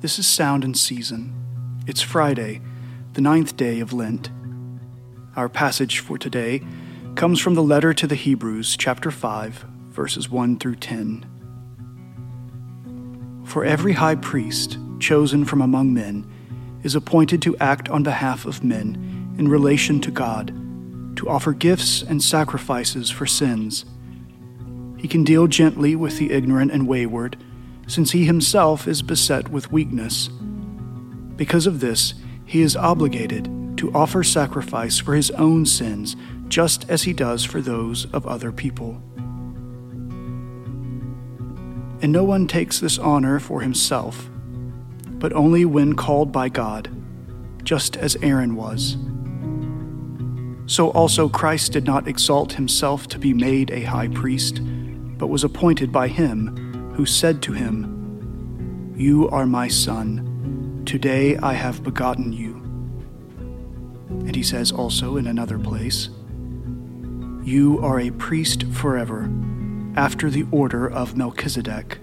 This is Sound and Season. It's Friday, the ninth day of Lent. Our passage for today comes from the letter to the Hebrews, chapter 5, verses 1 through 10. For every high priest chosen from among men is appointed to act on behalf of men in relation to God, to offer gifts and sacrifices for sins. He can deal gently with the ignorant and wayward, since he himself is beset with weakness. Because of this, he is obligated to offer sacrifice for his own sins, just as he does for those of other people. And no one takes this honor for himself, but only when called by God, just as Aaron was. So also Christ did not exalt himself to be made a high priest, but was appointed by him who said to him, You are my son, today I have begotten you. And he says also in another place, You are a priest forever, after the order of Melchizedek.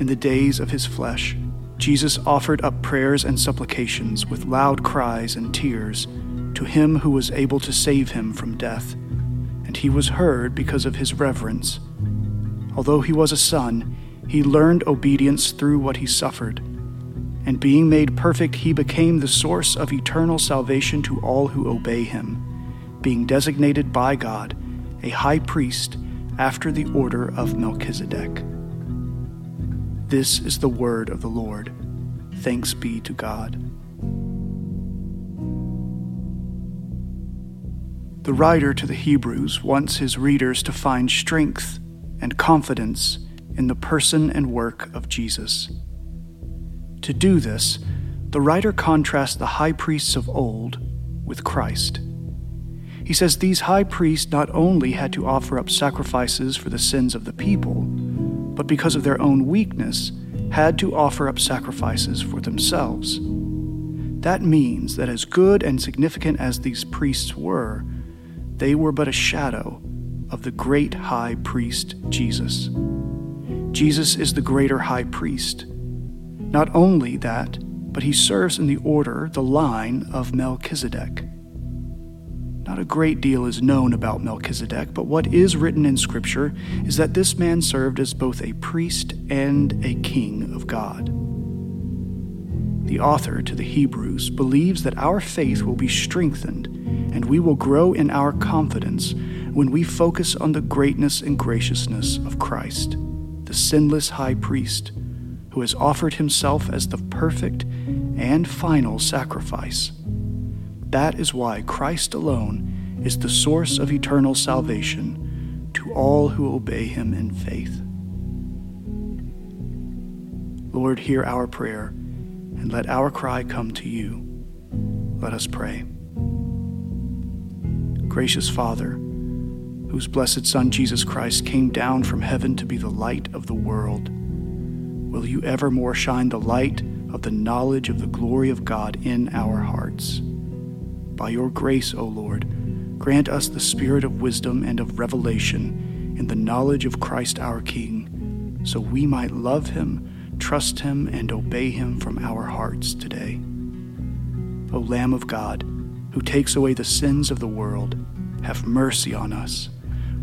In the days of his flesh, Jesus offered up prayers and supplications with loud cries and tears to him who was able to save him from death, and he was heard because of his reverence. Although he was a son, he learned obedience through what he suffered and being made perfect, he became the source of eternal salvation to all who obey him, being designated by God a high priest after the order of Melchizedek. This is the word of the Lord. Thanks be to God. The writer to the Hebrews wants his readers to find strength and confidence in the person and work of Jesus. To do this, the writer contrasts the high priests of old with Christ. He says these high priests not only had to offer up sacrifices for the sins of the people, but because of their own weakness, had to offer up sacrifices for themselves. That means that as good and significant as these priests were, they were but a shadow of the great high priest Jesus. Jesus is the greater high priest not only that, but he serves in the order, the line of Melchizedek. Not a great deal is known about Melchizedek, but what is written in Scripture is that this man served as both a priest and a king of God. The author to the Hebrews believes that our faith will be strengthened and we will grow in our confidence when we focus on the greatness and graciousness of Christ, the sinless high priest who has offered himself as the perfect and final sacrifice. That is why Christ alone is the source of eternal salvation to all who obey him in faith. Lord, hear our prayer and let our cry come to you. Let us pray. Gracious Father, whose blessed Son Jesus Christ came down from heaven to be the light of the world, will you evermore shine the light of the knowledge of the glory of God in our hearts. By your grace, O Lord, grant us the spirit of wisdom and of revelation in the knowledge of Christ our King, so we might love him, trust him, and obey him from our hearts today. O Lamb of God, who takes away the sins of the world, have mercy on us.